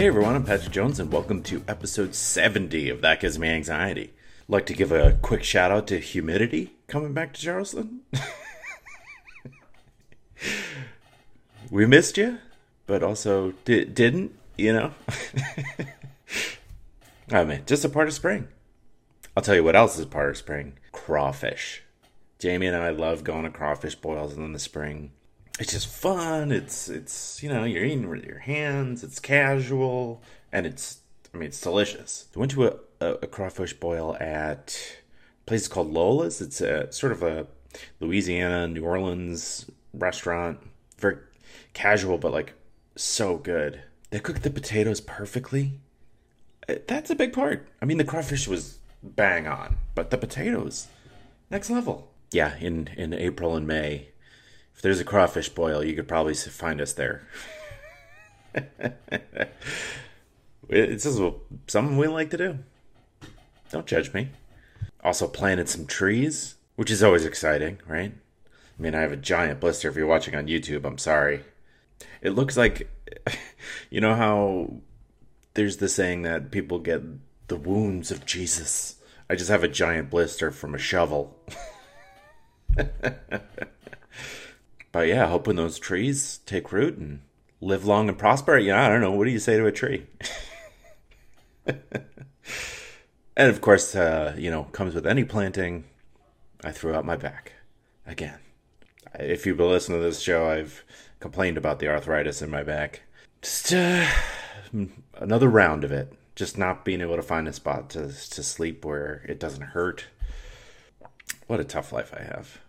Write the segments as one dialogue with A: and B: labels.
A: Hey everyone, I'm Patrick Jones, and welcome to episode 70 of That Gives Me Anxiety. Like to give a quick shout out to Humidity coming back to Charleston. we missed you, but also di- didn't, you know? Oh, I mean, just a part of spring. I'll tell you what else is part of spring crawfish. Jamie and I love going to crawfish boils in the spring it's just fun. It's it's you know you're eating with your hands. It's casual and it's I mean it's delicious. I went to a, a, a crawfish boil at a place called Lola's. It's a sort of a Louisiana New Orleans restaurant. Very casual, but like so good. They cooked the potatoes perfectly. Uh, that's a big part. I mean, the crawfish was bang on, but the potatoes, next level. Yeah, in in April and May, if there's a crawfish boil, you could probably find us there. it's just something we like to do. Don't judge me. Also planted some trees, which is always exciting, right? I mean, I have a giant blister. If you're watching on YouTube, I'm sorry. It looks like, you know how there's the saying that people get the wounds of Jesus. I just have a giant blister from a shovel. but yeah, hoping those trees take root and live long and prosper. Yeah, I don't know. What do you say to a tree? and of course, uh, you know, comes with any planting. I threw out my back again. If you've been listening to this show, I've complained about the arthritis in my back. Just uh, another round of it. Just not being able to find a spot to to sleep where it doesn't hurt. What a tough life I have.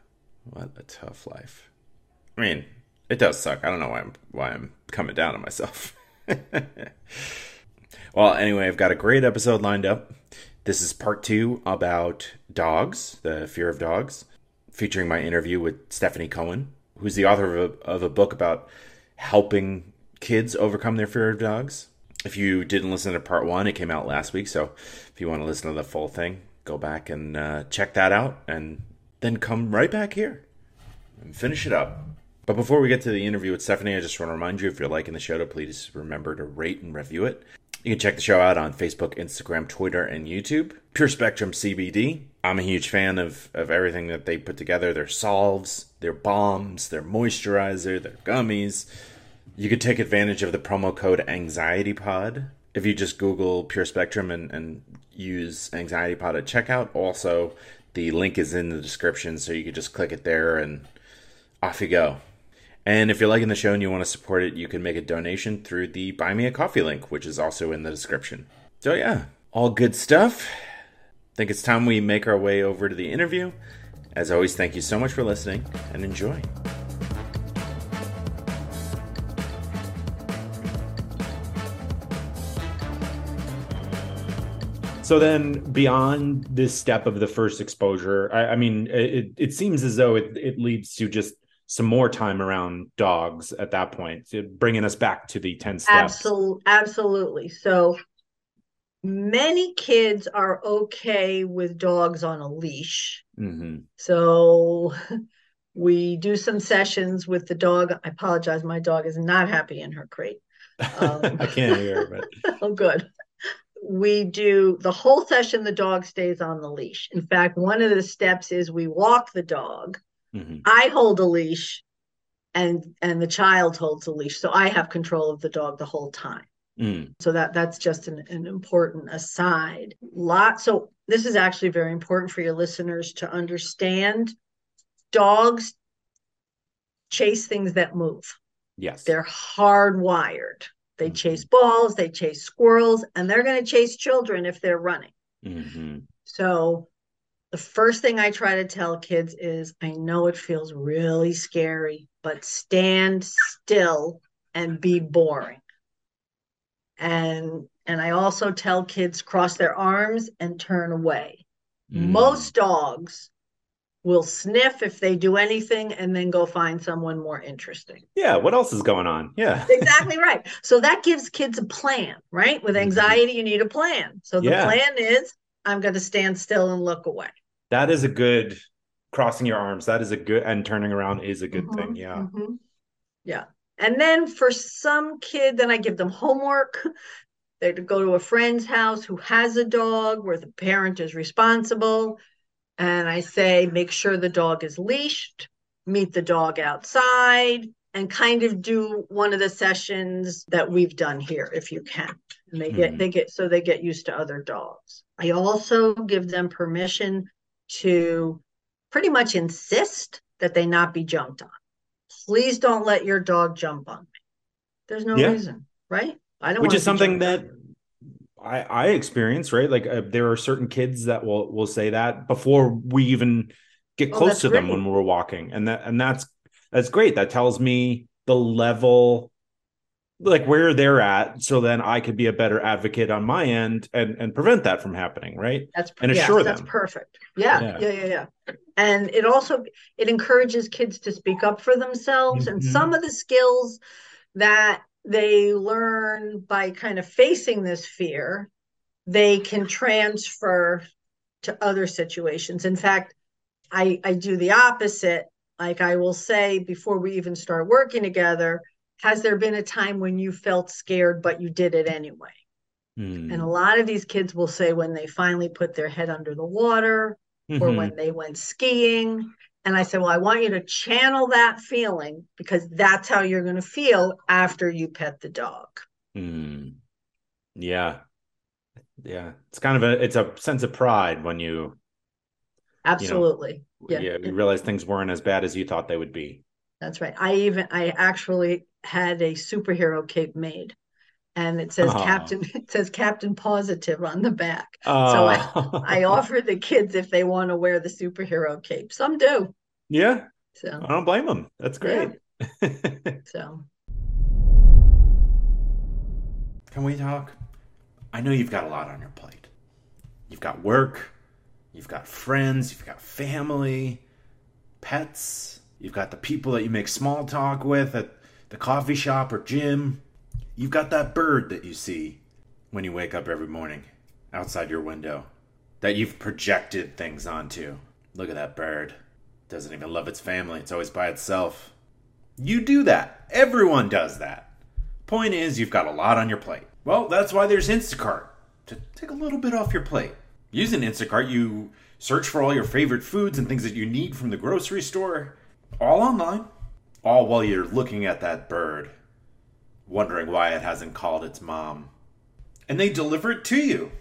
A: What a tough life. I mean, it does suck. I don't know why I'm why I'm coming down on myself. well, anyway, I've got a great episode lined up. This is part two about dogs, the fear of dogs, featuring my interview with Stefani Cohen, who's the author of a, of a book about helping kids overcome their fear of dogs. If you didn't listen to part one, it came out last week. So if you want to listen to the full thing, go back and uh, check that out and then come right back here and finish it up. But before we get to the interview with Stefani, I just want to remind you if you're liking the show, to please remember to rate and review it. You can check the show out on Facebook, Instagram, Twitter, and YouTube. Pure Spectrum CBD. I'm a huge fan of, of everything that they put together their solves, their balms, their moisturizer, their gummies. You could take advantage of the promo code AnxietyPod if you just Google Pure Spectrum and, and use AnxietyPod at checkout. Also, the link is in the description, so you could just click it there and off you go. And if you're liking the show and you want to support it, you can make a donation through the Buy Me a Coffee link, which is also in the description. So, yeah, all good stuff. I think it's time we make our way over to the interview. As always, thank you so much for listening and enjoy. So then, beyond this step of the first exposure, I, I mean, it, it seems as though it, it leads to just some more time around dogs at that point, bringing us back to the 10 steps.
B: Absolutely. Absolutely. So many kids are okay with dogs on a leash. Mm-hmm. So we do some sessions with the dog. I apologize. My dog is not happy in her crate.
A: Um, I can't hear, but
B: oh, good. We do the whole session, the dog stays on the leash. In fact, one of the steps is we walk the dog Mm-hmm. I hold a leash and and the child holds a leash. So I have control of the dog the whole time. Mm. So that that's just an, an important aside. Lot so this is actually very important for your listeners to understand. Dogs chase things that move.
A: Yes.
B: They're hardwired. They mm-hmm. chase balls, they chase squirrels, and they're going to chase children if they're running. Mm-hmm. So the first thing I try to tell kids is I know it feels really scary, but stand still and be boring. And and I also tell kids cross their arms and turn away. Mm. Most dogs will sniff if they do anything and then go find someone more interesting.
A: Yeah, what else is going on? Yeah.
B: exactly right. So that gives kids a plan, right? With mm-hmm. anxiety, you need a plan. So the yeah. plan is I'm going to stand still and look away
A: that is a good crossing your arms. That is a good and turning around is a good mm-hmm, thing. Yeah. Mm-hmm.
B: Yeah. And then for some kid, then I give them homework. They go to a friend's house who has a dog where the parent is responsible. And I say, make sure the dog is leashed, meet the dog outside, and kind of do one of the sessions that we've done here if you can. And they get, mm. they get, so they get used to other dogs. I also give them permission to pretty much insist that they not be jumped on. Please don't let your dog jump on me. There's no yeah. reason, right?
A: I don't. Which is something that I I experience, right? Like uh, there are certain kids that will will say that before we even get oh, close oh, to great. them when we're walking, and that and that's that's great. That tells me the level like where they're at so then i could be a better advocate on my end and and prevent that from happening right?
B: That's and assure yes, them. that's perfect. Yeah, yeah, yeah yeah yeah. And it also it encourages kids to speak up for themselves mm-hmm. and some of the skills that they learn by kind of facing this fear they can transfer to other situations. In fact i i do the opposite. Like i will say before we even start working together has there been a time when you felt scared but you did it anyway mm. and a lot of these kids will say when they finally put their head under the water mm-hmm. or when they went skiing and i said well i want you to channel that feeling because that's how you're going to feel after you pet the dog
A: mm. yeah yeah it's kind of a it's a sense of pride when you
B: absolutely
A: you know, yeah. yeah you realize things weren't as bad as you thought they would be
B: that's right i even i actually had a superhero cape made. And it says oh. captain it says captain positive on the back. Oh. so i oh. i offer the kids if they want to wear the superhero cape. Some do.
A: Yeah. So. I don't blame them that's great. Yeah.
B: so.
A: Can we talk? I know you've got a lot on your plate. You've got work. You've got friends. You've got family. Pets. You've got the people that you make small talk with at the coffee shop or gym. You've got that bird that you see when you wake up every morning outside your window that you've projected things onto. Look at that bird. Doesn't even love its family, it's always by itself. You do that. Everyone does that. Point is, you've got a lot on your plate. Well, that's why there's Instacart to take a little bit off your plate. Using Instacart, you search for all your favorite foods and things that you need from the grocery store, all online all while you're looking at that bird, wondering why it hasn't called its mom. And they deliver it to you.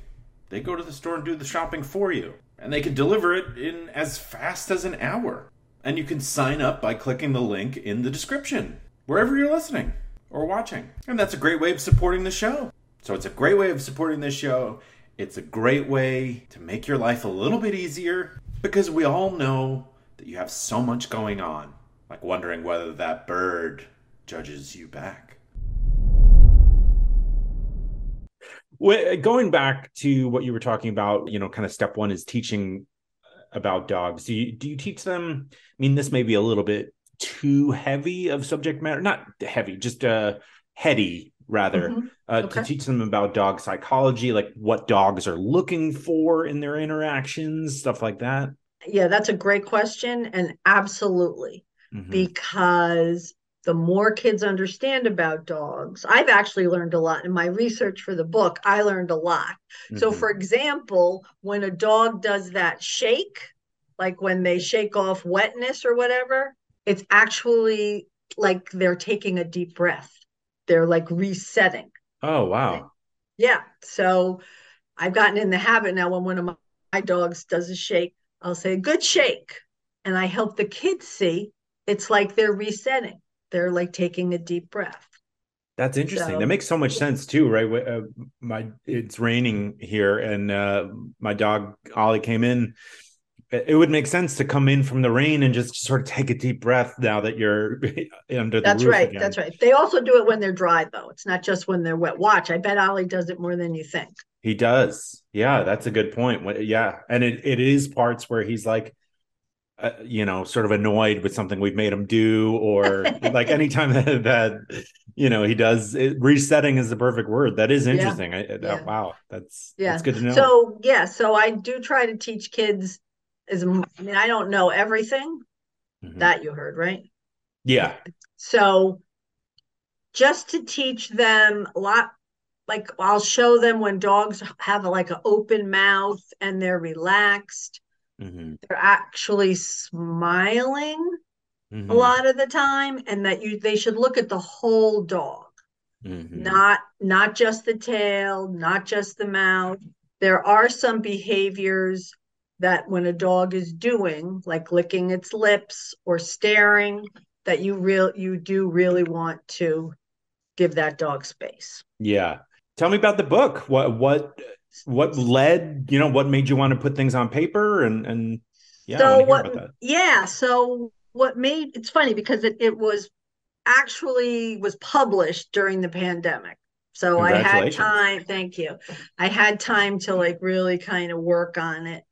A: They go to the store and do the shopping for you. And they can deliver it in as fast as an hour. And you can sign up by clicking the link in the description, wherever you're listening or watching. And that's a great way of supporting the show. So it's a great way of supporting this show. It's a great way to make your life a little bit easier because we all know that you have so much going on like wondering whether that bird judges you back. Going back to what you were talking about, you know, kind of step one is teaching about dogs. Do you do you teach them? I mean, this may be a little bit too heavy of subject matter, not heavy, just uh heady rather, mm-hmm. uh, okay. to teach them about dog psychology, like what dogs are looking for in their interactions, stuff like that.
B: Yeah, that's a great question, and absolutely mm-hmm. because the more kids understand about dogs, I've actually learned a lot in my research for the book. I learned a lot. Mm-hmm. So, for example, when a dog does that shake, like when they shake off wetness or whatever, it's actually like they're taking a deep breath. They're like resetting.
A: Oh, wow.
B: Yeah. So, I've gotten in the habit now when one of my dogs does a shake, I'll say, good shake. And I help the kids see it's like they're resetting. They're like taking a deep breath.
A: That's interesting. So, that makes so much sense too, right? Uh, my it's raining here, and uh, my dog Ollie came in. It would make sense to come in from the rain and just sort of take a deep breath now that you're under the
B: That's right. Again. That's right. They also do it when they're dry, though. It's not just when they're wet. Watch, I bet Ollie does it more than you think.
A: He does. Yeah, that's a good point. Yeah, and it, it is parts where he's like, uh, you know, sort of annoyed with something we've made him do, or like anytime that, that, you know, he does it, resetting is the perfect word. That is interesting. Yeah. I, yeah. wow, that's yeah, that's good to know.
B: So yeah, so I do try to teach kids. As I mean, I don't know everything mm-hmm. that you heard, right?
A: Yeah.
B: So just to teach them a lot like I'll show them when dogs have like an open mouth and they're relaxed. Mm-hmm. They're actually smiling mm-hmm. a lot of the time, and that you they should look at the whole dog, mm-hmm. not not just the tail, not just the mouth. There are some behaviors that when a dog is doing, like licking its lips or staring, that you real you do really want to give that dog space.
A: Yeah. Tell me about the book. What what what led, you know, what made you want to put things on paper and and
B: yeah, so what yeah, so what made it's funny because it, it was actually was published during the pandemic. So I had time, thank you. I had time to like really kind of work on it.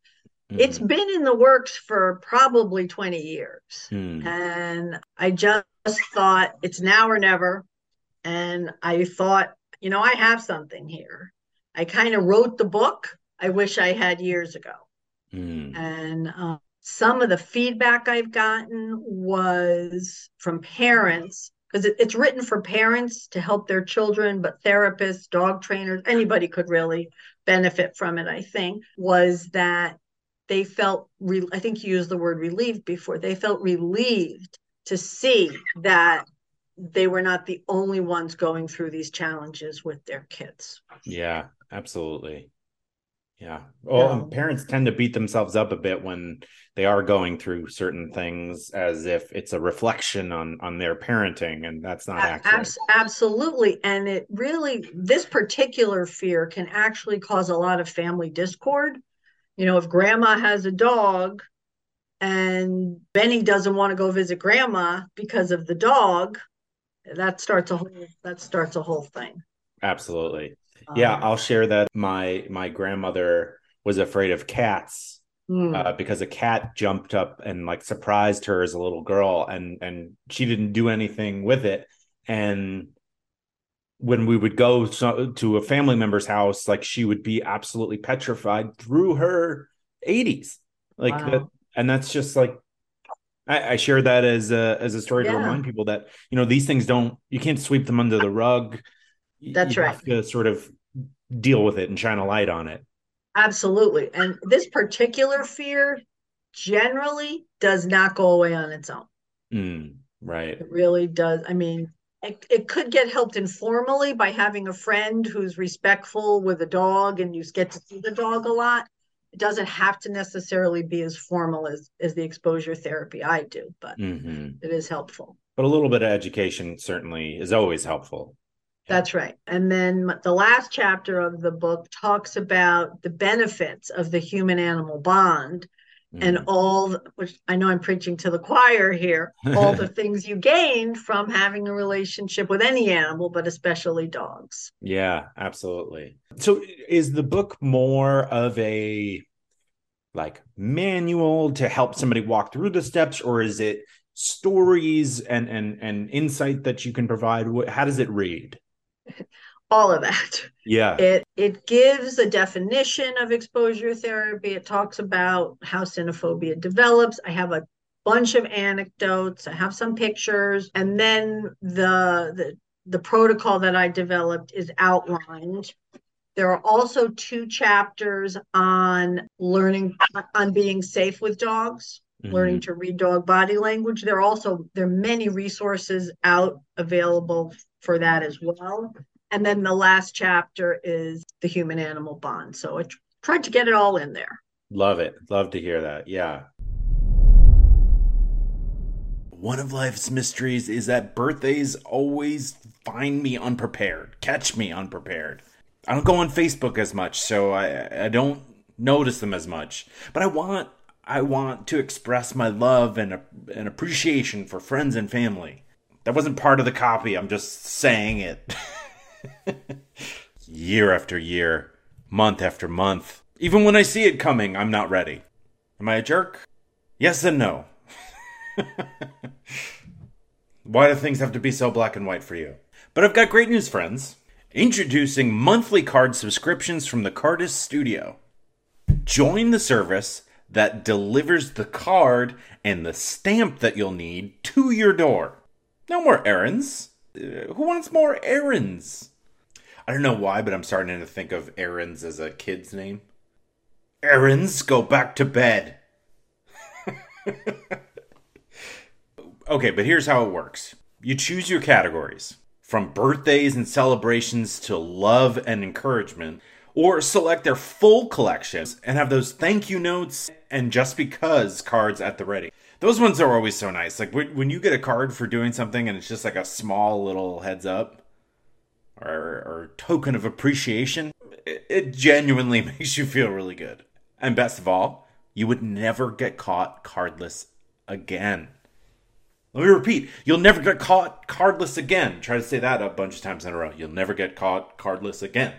B: Mm-hmm. It's been in the works for probably 20 years. Mm. And I just thought it's now or never. And I thought, you know, I have something here. I kind of wrote the book I wish I had years ago. Mm. And uh, some of the feedback I've gotten was from parents because it, it's written for parents to help their children, but therapists, dog trainers, anybody could really benefit from it, I think, was that they felt, re- I think you used the word relieved before, they felt relieved to see that they were not the only ones going through these challenges with their kids.
A: Yeah, absolutely. Yeah. Well, yeah. parents tend to beat themselves up a bit when they are going through certain things as if it's a reflection on on their parenting and that's not accurate.
B: absolutely. And it really this particular fear can actually cause a lot of family discord. You know, if grandma has a dog and Benny doesn't want to go visit grandma because of the dog, that starts a whole that starts a whole thing.
A: Absolutely yeah, um, I'll share that my my grandmother was afraid of cats mm. uh, because a cat jumped up and like surprised her as a little girl, and and she didn't do anything with it. And when we would go so, to a family member's house, like she would be absolutely petrified through her 80s, like wow. that, and that's just like I, I, share that as a as a story yeah. to remind people that you know these things don't you can't sweep them under the rug.
B: That's
A: you
B: right.
A: Have to sort of deal with it and shine a light on it.
B: Absolutely. And this particular fear generally does not go away on its own.
A: Mm, right.
B: It really does. I mean, it, it could get helped informally by having a friend who's respectful with a dog and you get to see the dog a lot. Doesn't have to necessarily be as formal as, as the exposure therapy I do, but mm-hmm. it is helpful.
A: But a little bit of education certainly is always helpful.
B: That's right. And then the last chapter of the book talks about the benefits of the human animal bond mm. and all, which I know I'm preaching to the choir here, all the things you gain from having a relationship with any animal, but especially dogs.
A: Yeah, absolutely. So is the book more of a like manual to help somebody walk through the steps or is it stories and and and insight that you can provide how does it read
B: all of that.
A: Yeah.
B: It it gives a definition of exposure therapy. It talks about how cynophobia develops. I have a bunch of anecdotes. I have some pictures, and then the the the protocol that I developed is outlined. There are also two chapters on learning on being safe with dogs, mm-hmm. learning to read dog body language. There are also there are many resources out available for that as well. And then the last chapter is the human animal bond. So I tried to get it all in there.
A: Love it. Love to hear that. Yeah. One of life's mysteries is that birthdays always find me unprepared, catch me unprepared. I don't go on Facebook as much, so I, I don't notice them as much. But I want I want to express my love and, and appreciation for friends and family. That wasn't part of the copy. I'm just saying it. year after year, month after month. Even when I see it coming, I'm not ready. Am I a jerk? Yes and no. Why do things have to be so black and white for you? But I've got great news, friends. Introducing monthly card subscriptions from the Cardist Studio. Join the service that delivers the card and the stamp that you'll need to your door. No more errands. Uh, who wants more errands? I don't know why, but I'm starting to think of errands as a kid's name. Errands, go back to bed. okay, but here's how it works you choose your categories from birthdays and celebrations to love and encouragement, or select their full collections and have those thank you notes and just because cards at the ready. Those ones are always so nice. Like when you get a card for doing something and it's just like a small little heads up or, or token of appreciation, it, it genuinely makes you feel really good. And best of all, you would never get caught cardless again. Let me repeat, you'll never get caught cardless again. Try to say that a bunch of times in a row. You'll never get caught cardless again.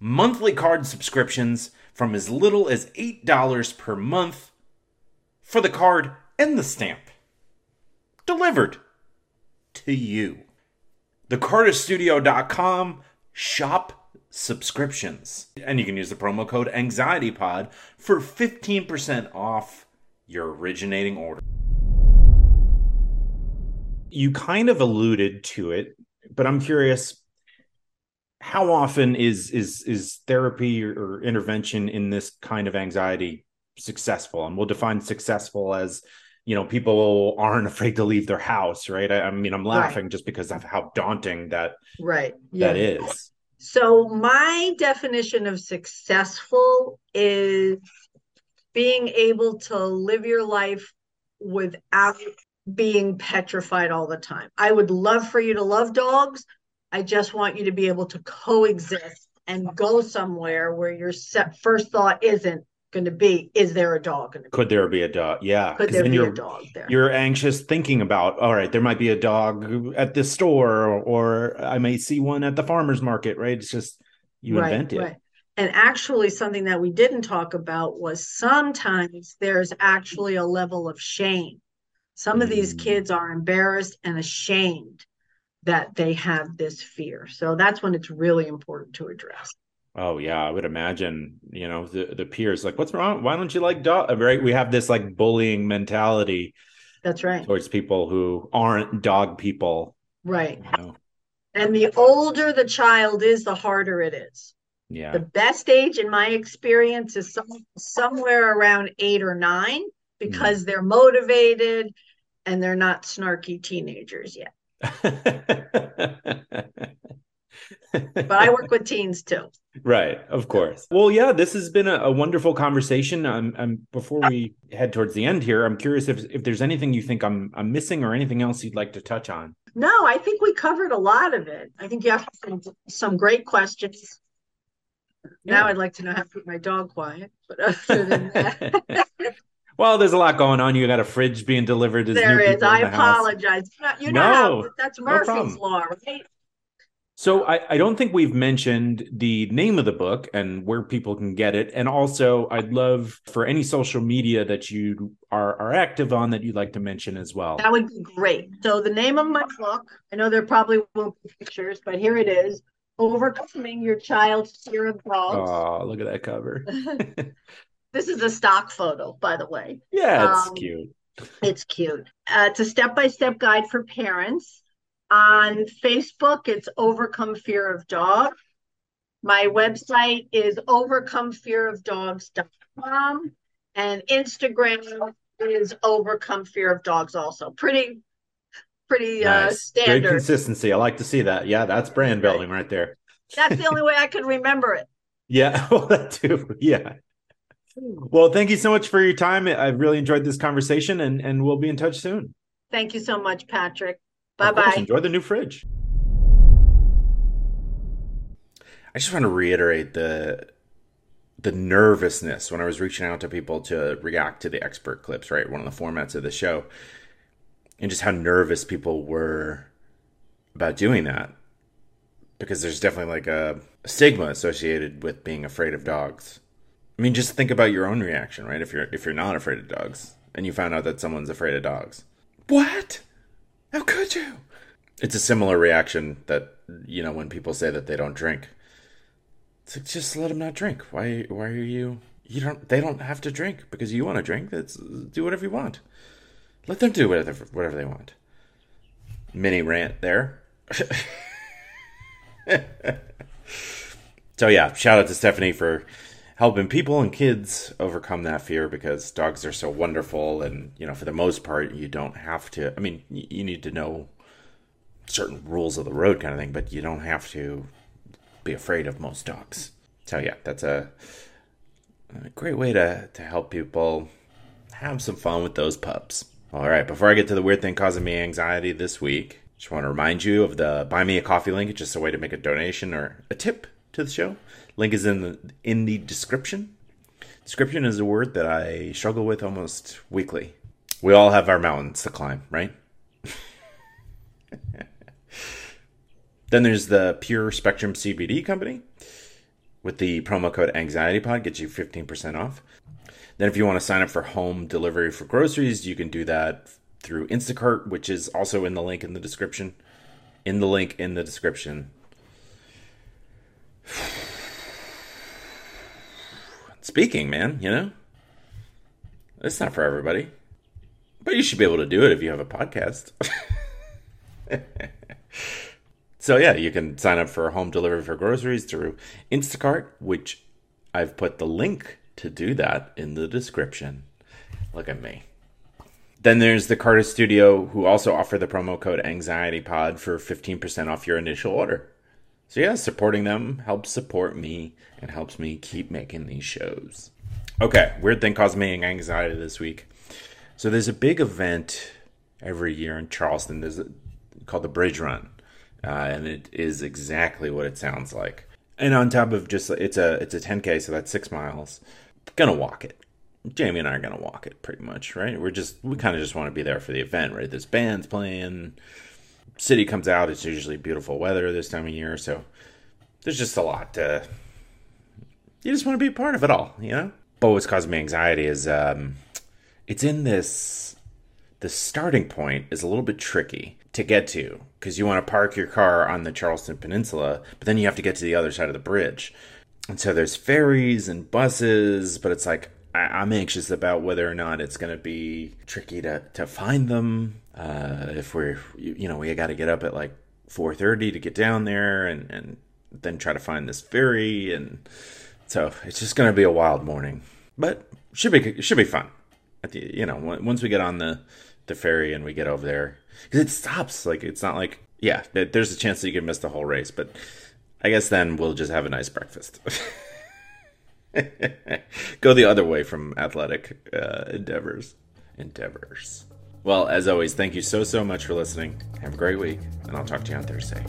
A: Monthly card subscriptions from as little as $8 per month for the card and the stamp. Delivered to you. TheCardistStudio.com shop subscriptions. And you can use the promo code AnxietyPod for 15% off your originating order. You kind of alluded to it, but I'm curious how often is is is therapy or, intervention in this kind of anxiety successful? And we'll define successful as you know people aren't afraid to leave their house right i, I mean i'm laughing right. just because of how daunting that
B: right
A: that yeah. is.
B: so my definition of successful is being able to live your life without being petrified all the time. I would love for you to love dogs. I just want you to be able to coexist and go somewhere where your set first thought isn't going to be is there a dog
A: could there be a dog? Yeah
B: could there be a dog there?
A: you're anxious thinking about all right there might be a dog at this store or, or i may see one at the farmers market right? It's just you right, invent it. right.
B: and actually something that we didn't talk about was sometimes there's actually a level of shame some mm. of these mm. kids are embarrassed and ashamed that they have this fear so that's when it's really important to address
A: Oh yeah, I would imagine. You know, the the peers like, "What's wrong? Why don't you like dog?" Right? We have this like bullying mentality.
B: That's right.
A: Towards people who aren't dog people.
B: Right. You know? And the older the child is, the harder it is.
A: Yeah.
B: The best age, in my experience, is some, somewhere around eight or nine because mm. they're motivated and they're not snarky teenagers yet. but I work with teens too.
A: Right, of course. Well, yeah, this has been a, a wonderful conversation. I'm, I'm, before we head towards the end here, I'm curious if if there's anything you think I'm I'm missing or anything else you'd like to touch on.
B: No, I think we covered a lot of it. I think you have some, some great questions. Yeah. Now I'd like to know how to keep my dog quiet, but other than that.
A: Well, there's a lot going on. You got a fridge being delivered.
B: There is. I apologize. House. You know, no, that's Murphy's no law, right?
A: So I, I don't think we've mentioned the name of the book and where people can get it. And also I'd love for any social media that you are, are active on that you'd like to mention as well.
B: That would be great. So the name of my book, I know there probably won't be pictures, but here it is. Overcoming Your Child's Fear of Dogs.
A: Oh, look at that cover.
B: this is a stock photo, by the way.
A: Yeah, it's um, cute.
B: It's cute. Uh, it's a step-by-step guide for parents on Facebook, it's Overcome Fear of Dog. My website is overcomefearofdogs.com and Instagram is Overcome Fear of Dogs also. Pretty pretty uh, nice. uh standard.
A: Good consistency. I like to see that. Yeah, that's brand building right there.
B: That's the only way I can remember it.
A: Yeah, well that too. Yeah. Well, thank you so much for your time. I've really enjoyed this conversation and and we'll be in touch soon.
B: Thank you so much, Patrick. Bye bye.
A: Enjoy the new fridge. I just want to reiterate the the nervousness when I was reaching out to people to react to the expert clips, right? One of the formats of the show. And just how nervous people were about doing that. Because there's definitely like a stigma associated with being afraid of dogs. I mean, just think about your own reaction, right? If you're if you're not afraid of dogs and you found out that someone's afraid of dogs. What? How could you? It's a similar reaction that you know when people say that they don't drink. It's like just let them not drink. Why? Why are you? You don't. They don't have to drink because you want to drink. That's do whatever you want. Let them do whatever whatever they want. mini rant there. so yeah, shout out to Stefani for helping people and kids overcome that fear because dogs are so wonderful and you know for the most part you don't have to i mean you need to know certain rules of the road kind of thing but you don't have to be afraid of most dogs. So yeah that's a, a great way to to help people have some fun with those pups. All right before i get to the weird thing causing me anxiety this week just want to remind you of the buy me a coffee link. It's just a way to make a donation or a tip to the show Link is in the in the description. Description is a word that I struggle with almost weekly. We all have our mountains to climb, right? then there's the Pure Spectrum CBD company with the promo code AnxietyPod gets you 15% off. Then if you want to sign up for home delivery for groceries, you can do that through Instacart, which is also in the link in the description. In the link in the description. Speaking, man, you know? It's not for everybody. But you should be able to do it if you have a podcast. so, yeah, you can sign up for home delivery for groceries through Instacart, which I've put the link to do that in the description. Look at me. Then there's the Cardist Studio, who also offer the promo code AnxietyPod for 15% off your initial order. So yeah, supporting them helps support me and helps me keep making these shows. Okay, weird thing causing me anxiety this week. So there's a big event every year in Charleston. There's a, called the Bridge Run, uh, and it is exactly what it sounds like. And on top of just it's a it's a 10k, so that's six miles. Gonna walk it. Jamie and I are gonna walk it pretty much, right? We're just we kind of just want to be there for the event, right? There's bands playing city comes out, it's usually beautiful weather this time of year, so there's just a lot to. You just want to be a part of it all, you know. But what's causing me anxiety is um, it's in this. The starting point is a little bit tricky to get to because you want to park your car on the Charleston Peninsula, but then you have to get to the other side of the bridge. And so there's ferries and buses, but it's like I, am anxious about whether or not it's going to be tricky to, to find them. Uh, if we're, you know, we got to get up at like 4.30 to get down there and, and then try to find this ferry. And so it's just going to be a wild morning, but should be, should be fun. At the, you know, once we get on the, the ferry and we get over there, because it stops. Like, it's not like, yeah, there's a chance that you can miss the whole race, but I guess then we'll just have a nice breakfast. Go the other way from athletic uh, endeavors. Endeavors. Well, as always, thank you so, so much for listening. Have a great week, and I'll talk to you on Thursday.